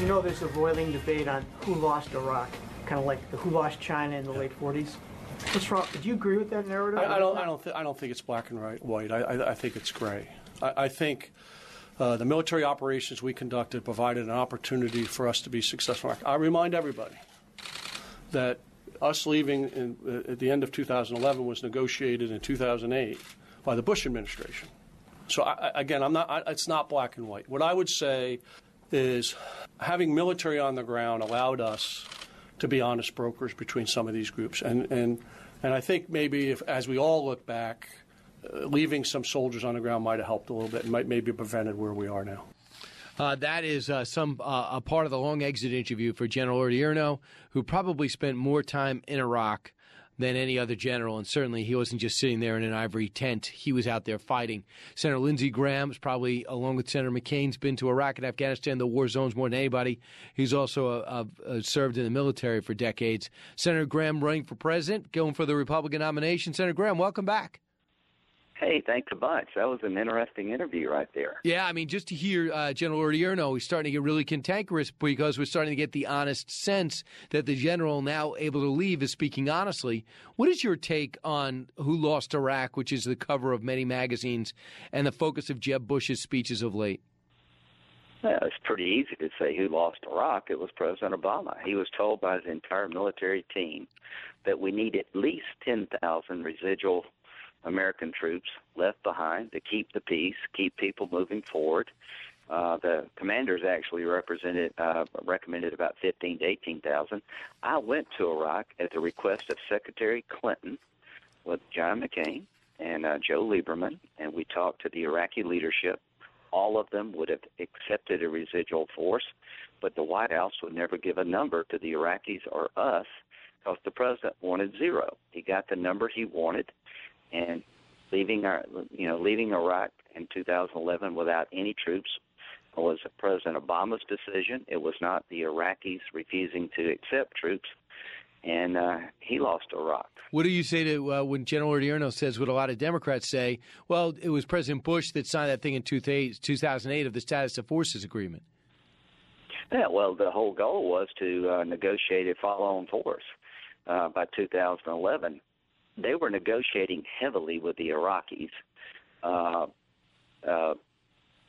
You know, there's a boiling debate on who lost Iraq, kind of like the who lost China in the late 40s. What's wrong? Do you agree with that narrative? I, I don't. I don't. Th- I don't think it's black and right, white. I, I, I think it's gray. I, I think uh, the military operations we conducted provided an opportunity for us to be successful. I remind everybody that us leaving in, uh, at the end of 2011 was negotiated in 2008 by the Bush administration. So I, again, I'm not. I, it's not black and white. What I would say is having military on the ground allowed us to be honest brokers between some of these groups, and and and I think maybe if, as we all look back, uh, leaving some soldiers on the ground might have helped a little bit and might maybe prevented where we are now. Uh, that is uh, some uh, a part of the long exit interview for General Odierno, who probably spent more time in Iraq than any other general, and certainly he wasn't just sitting there in an ivory tent. He was out there fighting. Senator Lindsey Graham's probably, along with Senator McCain's, been to Iraq and Afghanistan, the war zones more than anybody. He's also uh, uh, served in the military for decades. Senator Graham running for president, going for the Republican nomination. Senator Graham, welcome back. Hey, thanks a bunch. That was an interesting interview right there. Yeah, I mean, just to hear uh, General Odierno, he's starting to get really cantankerous because we're starting to get the honest sense that the general now able to leave is speaking honestly. What is your take on Who Lost Iraq, which is the cover of many magazines, and the focus of Jeb Bush's speeches of late? Well, it's pretty easy to say who lost Iraq. It was President Obama. He was told by his entire military team that we need at least 10,000 residual American troops left behind to keep the peace, keep people moving forward. Uh, the commanders actually represented uh, recommended about 15 to 18,000. I went to Iraq at the request of Secretary Clinton with John McCain and uh, Joe Lieberman, and we talked to the Iraqi leadership. All of them would have accepted a residual force, but the White House would never give a number to the Iraqis or us because the president wanted zero. He got the number he wanted, and leaving our you know leaving Iraq in 2011 without any troops was President Obama's decision. It was not the Iraqis refusing to accept troops, and uh, he lost Iraq. What do you say to uh, when General Odierno says what a lot of Democrats say? Well, it was President Bush that signed that thing in 2008 of the Status of Forces Agreement. Yeah, well, the whole goal was to uh, negotiate a follow-on force uh, by 2011 they were negotiating heavily with the Iraqis. Uh, uh,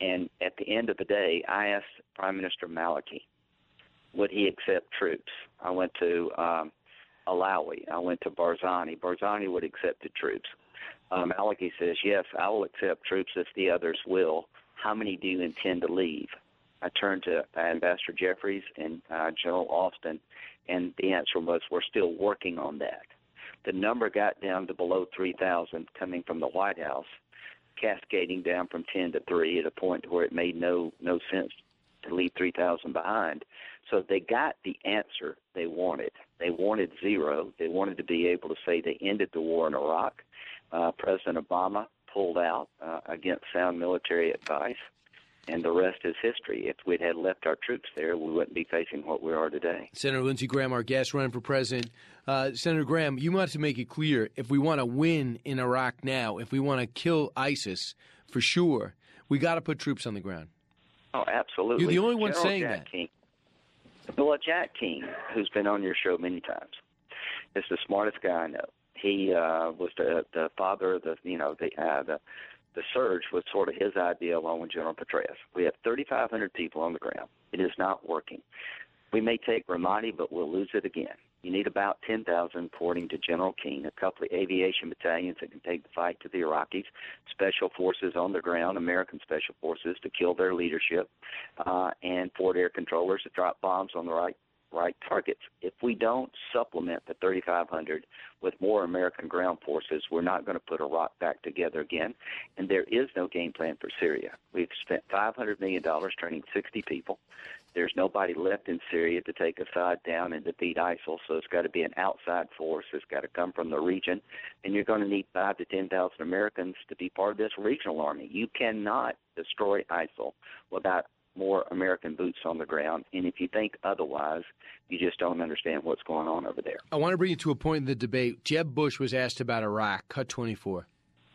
and at the end of the day, I asked Prime Minister Maliki, would he accept troops? I went to um, Allawi. I went to Barzani. Barzani would accept the troops. Uh, Maliki says, yes, I will accept troops if the others will. How many do you intend to leave? I turned to Ambassador Jeffries and uh, General Austin, and the answer was, we're still working on that the number got down to below 3,000 coming from the White House, cascading down from 10 to 3 at a point where it made no no sense to leave 3,000 behind. So they got the answer they wanted. They wanted zero. They wanted to be able to say they ended the war in Iraq. Uh, President Obama pulled out uh, against sound military advice and the rest is history. If we'd had left our troops there, we wouldn't be facing what we are today. Senator Lindsey Graham, our guest running for president. Uh, Senator Graham, you want to make it clear if we want to win in Iraq now, if we want to kill ISIS for sure, we got to put troops on the ground. Oh, absolutely. You're the only one General saying Jack that. Keane, well, Jack Keane, who's been on your show many times, is the smartest guy I know. He uh, was the the father of the you know the uh, the the surge was sort of his idea along with General Petraeus. We have 3,500 people on the ground. It is not working. We may take Ramadi, but we'll lose it again. You need about 10,000, according to General Keane, a couple of aviation battalions that can take the fight to the Iraqis, special forces on the ground, American special forces to kill their leadership, uh, and forward air controllers to drop bombs on the right right targets. If we don't supplement the 3,500 with more American ground forces, we're not going to put Iraq back together again. And there is no game plan for Syria. We've spent $500 million training 60 people. There's nobody left in Syria to take Assad down and defeat ISIL, so it's got to be an outside force. It's got to come from the region, and you're going to need five to ten thousand Americans to be part of this regional army. You cannot destroy ISIL without more American boots on the ground. And if you think otherwise, you just don't understand what's going on over there. I want to bring you to a point in the debate. Jeb Bush was asked about Iraq. Cut 24.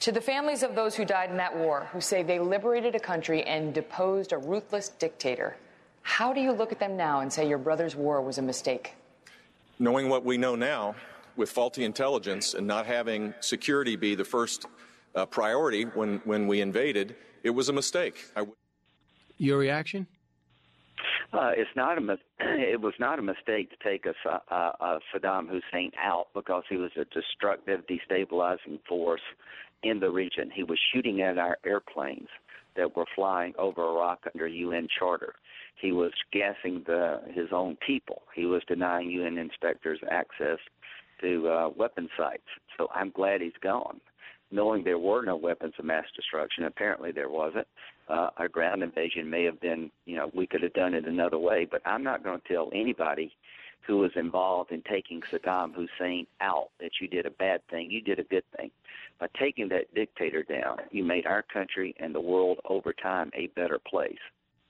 To the families of those who died in that war, who say they liberated a country and deposed a ruthless dictator, How do you look at them now and say your brother's war was a mistake? Knowing what we know now, with faulty intelligence and not having security be the first uh, priority when, when we invaded, it was a mistake. I... Your reaction? Uh, it's not a it was not a mistake to take a, a, a Saddam Hussein out because he was a destructive, destabilizing force in the region. He was shooting at our airplanes that were flying over Iraq under UN charter. He was gassing the, his own people. He was denying UN inspectors access to uh, weapon sites. So I'm glad he's gone. Knowing there were no weapons of mass destruction, apparently there wasn't. Uh, a ground invasion may have been, you know, we could have done it another way, but I'm not going to tell anybody who was involved in taking Saddam Hussein out that you did a bad thing. You did a good thing. By taking that dictator down, you made our country and the world over time a better place.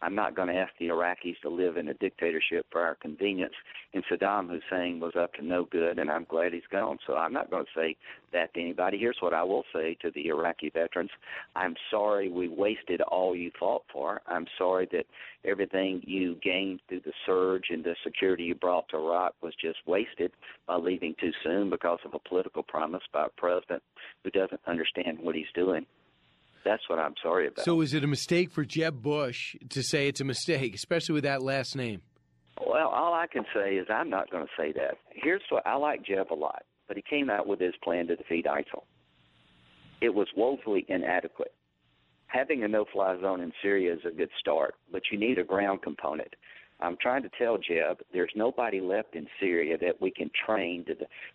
I'm not going to ask the Iraqis to live in a dictatorship for our convenience. And Saddam Hussein was up to no good, and I'm glad he's gone. So I'm not going to say that to anybody. Here's what I will say to the Iraqi veterans I'm sorry we wasted all you fought for. I'm sorry that everything you gained through the surge and the security you brought to Iraq was just wasted by leaving too soon because of a political promise by a president who doesn't understand what he's doing. That's what I'm sorry about. So, is it a mistake for Jeb Bush to say it's a mistake, especially with that last name? Well, all I can say is I'm not going to say that. Here's what I like Jeb a lot, but he came out with his plan to defeat ISIL. It was woefully inadequate. Having a no fly zone in Syria is a good start, but you need a ground component. I'm trying to tell Jeb there's nobody left in Syria that we can train to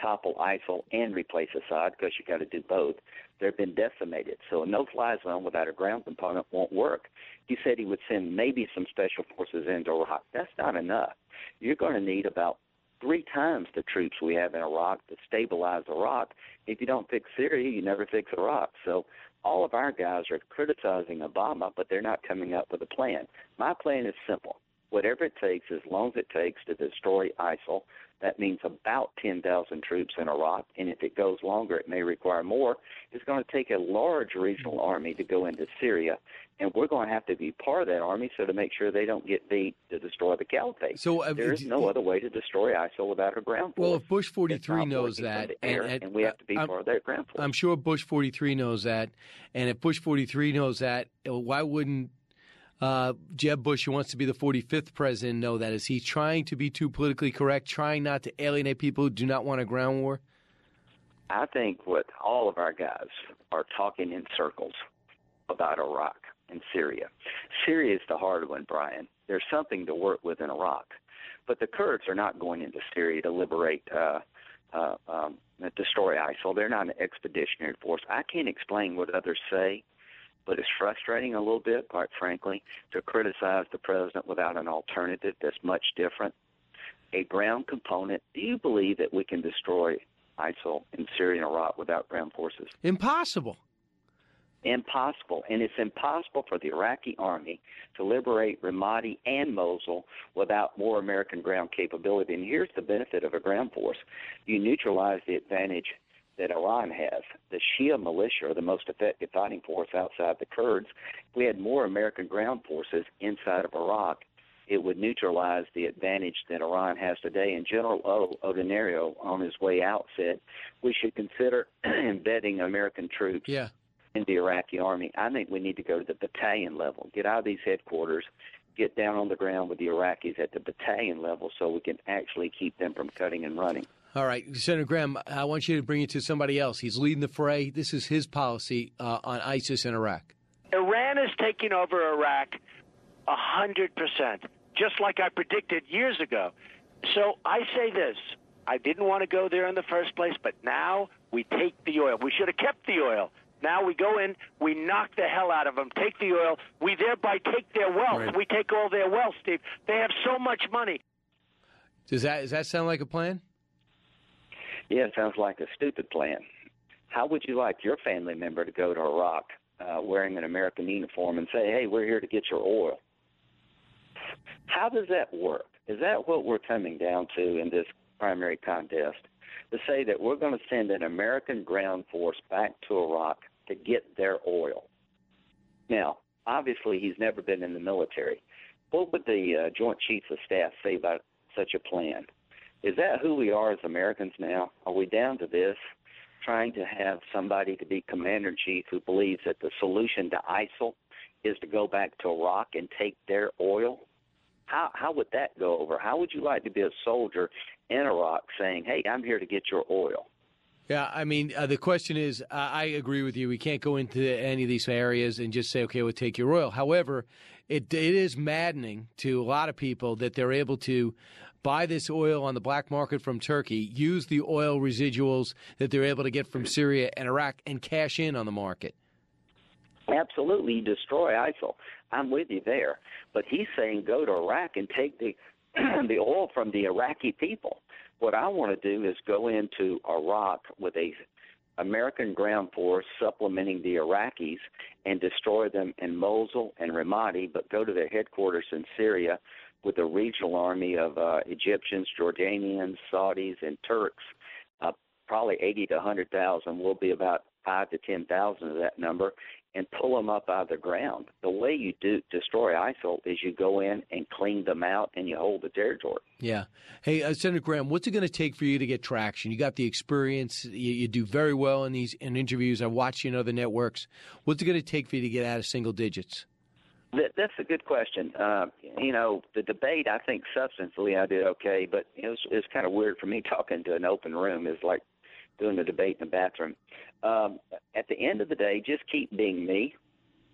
topple ISIL and replace Assad because you've got to do both. They've been decimated, so a no-fly zone without a ground component won't work. He said he would send maybe some special forces into Iraq. That's not enough. You're going to need about three times the troops we have in Iraq to stabilize Iraq. If you don't fix Syria, you never fix Iraq. So all of our guys are criticizing Obama, but they're not coming up with a plan. My plan is simple whatever it takes, as long as it takes to destroy ISIL. That means about 10,000 troops in Iraq, and if it goes longer, it may require more. It's going to take a large regional army to go into Syria, and we're going to have to be part of that army so to make sure they don't get beat to destroy the caliphate. So uh, there is no other way to destroy ISIL without a ground force. Well, if Bush 43 knows that, and, and, and, we have to be I'm, part of that ground force. I'm sure Bush 43 knows that, and if Bush 43 knows that, why wouldn't uh, Jeb Bush, who wants to be the 45th president, know that? Is he trying to be too politically correct, trying not to alienate people who do not want a ground war? I think what all of our guys are talking in circles about Iraq and Syria. Syria is the hard one, Brian. There's something to work with in Iraq, but the Kurds are not going into Syria to liberate, uh, uh, um, destroy ISIL. They're not an expeditionary force. I can't explain what others say but it's frustrating a little bit, quite frankly, to criticize the president without an alternative that's much different. A ground component. Do you believe that we can destroy ISIL in Syria and Iraq without ground forces? Impossible. Impossible. And it's impossible for the Iraqi army to liberate Ramadi and Mosul without more American ground capability. And here's the benefit of a ground force you neutralize the advantage that Iran has. The Shia militia are the most effective fighting force outside the Kurds. If we had more American ground forces inside of Iraq, it would neutralize the advantage that Iran has today. And General O. Odierno, on his way out, said we should consider embedding American troops yeah. in the Iraqi army. I think we need to go to the battalion level, get out of these headquarters, get down on the ground with the Iraqis at the battalion level so we can actually keep them from cutting and running. All right, Senator Graham, I want you to bring it to somebody else. He's leading the fray. This is his policy uh, on ISIS in Iraq. Iran is taking over Iraq a hundred percent, just like I predicted years ago. So I say this: I didn't want to go there in the first place, but now we take the oil. We should have kept the oil. Now we go in, we knock the hell out of them, take the oil. We thereby take their wealth. Right. We take all their wealth, Steve. They have so much money. Does that does that sound like a plan? Yeah, it sounds like a stupid plan. How would you like your family member to go to Iraq uh, wearing an American uniform and say, hey, we're here to get your oil? How does that work? Is that what we're coming down to in this primary contest? To say that we're going to send an American ground force back to Iraq to get their oil. Now, obviously, he's never been in the military, what would the uh, Joint Chiefs of Staff say about such a plan? Is that who we are as Americans now? Are we down to this? Trying to have somebody to be commander in chief who believes that the solution to ISIL is to go back to Iraq and take their oil? How how would that go over? How would you like to be a soldier in Iraq saying, "Hey, I'm here to get your oil"? Yeah, I mean, uh, the question is, I agree with you. We can't go into any of these areas and just say, okay, we'll take your oil. However, it it is maddening to a lot of people that they're able to buy this oil on the black market from Turkey, use the oil residuals that they're able to get from Syria and Iraq, and cash in on the market. Absolutely, destroy ISIL. I'm with you there. But he's saying go to Iraq and take the the oil from the Iraqi people. What I want to do is go into Iraq with a American ground force supplementing the Iraqis and destroy them in Mosul and Ramadi, but go to their headquarters in Syria with a regional army of uh, Egyptians, Jordanians, Saudis, and Turks. Uh, probably 80 to 100,000. We'll be about five to 10,000 of that number, and pull them up out of the ground. The way you do destroy ISIL is you go in and clean them out and you hold the territory. Yeah. Hey, uh, Senator Graham, what's it going to take for you to get traction? You got the experience. You, you do very well in these in interviews. I watch you in other networks. What's it going to take for you to get out of single digits? That, that's a good question. Uh, you know, the debate, I think substantially I did okay, but it was, it was kind of weird for me talking to an open room. It's like doing a debate in the bathroom. Um, at the end of the day, just keep being me,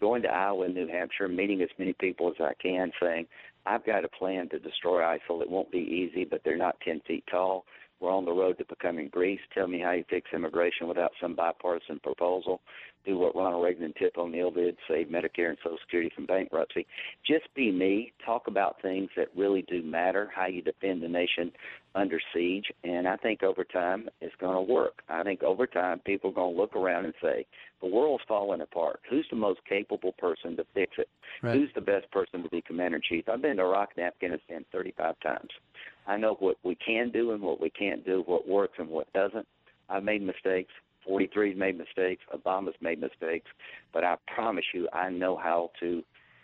going to Iowa and New Hampshire, meeting as many people as I can, saying, I've got a plan to destroy ISIL. It won't be easy, but they're not 10 feet tall. We're on the road to becoming Greece. Tell me how you fix immigration without some bipartisan proposal. Do what Ronald Reagan and Tip O'Neill did, save Medicare and Social Security from bankruptcy. Just be me. Talk about things that really do matter, how you defend the nation under siege. And I think over time it's going to work. I think over time people are going to look around and say, the world's falling apart. Who's the most capable person to fix it? Right. Who's the best person to be commander in chief? I've been to Iraq and Afghanistan 35 times. I know what we can do and what we can't do, what works and what doesn't. I've made mistakes. 43's made mistakes. Obama's made mistakes. But I promise you, I know how to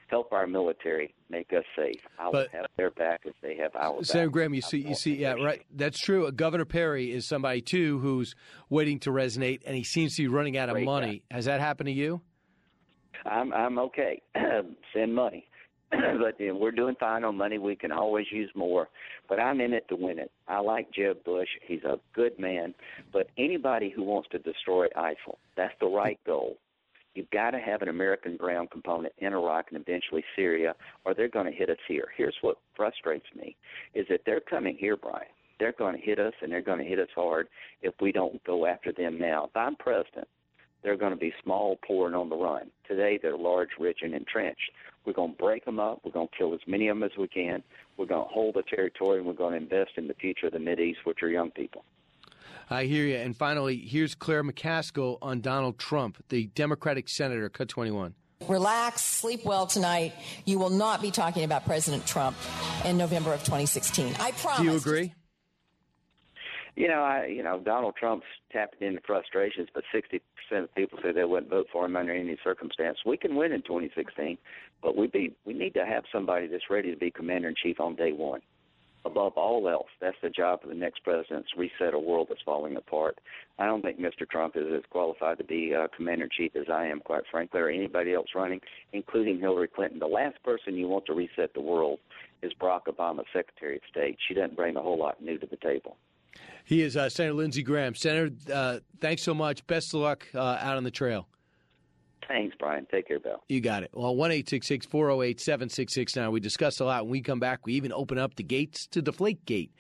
help our military make us safe. I will But- have their back as they have our back. Graham, you see, you see, yeah, right. That's true. Uh, Governor Perry is somebody too who's waiting to resonate, and he seems to be running out of Great money. Has that happened to you? I'm I'm okay. Send money. but know, we're doing fine on money. We can always use more. But I'm in it to win it. I like Jeb Bush. He's a good man. But anybody who wants to destroy ISIL, that's the right goal. You've got to have an American ground component in Iraq and eventually Syria, or they're going to hit us here. Here's what frustrates me: is that they're coming here, Brian. They're going to hit us, and they're going to hit us hard if we don't go after them now. If I'm president, they're going to be small, poor, and on the run. Today, they're large, rich, and entrenched. We're going to break them up. We're going to kill as many of them as we can. We're going to hold the territory, and we're going to invest in the future of the Mideast, which are young people. I hear you. And finally, here's Claire McCaskill on Donald Trump, the Democratic senator, cut 21. Relax, sleep well tonight. You will not be talking about President Trump in November of 2016. I promise. Do you agree? You know, I you know Donald Trump's tapped into frustrations, but 60% of people say they wouldn't vote for him under any circumstance. We can win in 2016, but we be we need to have somebody that's ready to be commander in chief on day one. Above all else, that's the job of the next president: to reset a world that's falling apart. I don't think Mr. Trump is as qualified to be uh, commander in chief as I am, quite frankly, or anybody else running, including Hillary Clinton. The last person you want to reset the world is Barack Obama, Secretary of State. She doesn't bring a whole lot new to the table. He is uh, Senator Lindsey Graham. Senator, uh, thanks so much. Best of luck uh, out on the trail. Thanks, Brian. Take care, Bill. You got it. Well, 1 408 7669. We discussed a lot. When we come back, we even open up the gates to the Flake Gate.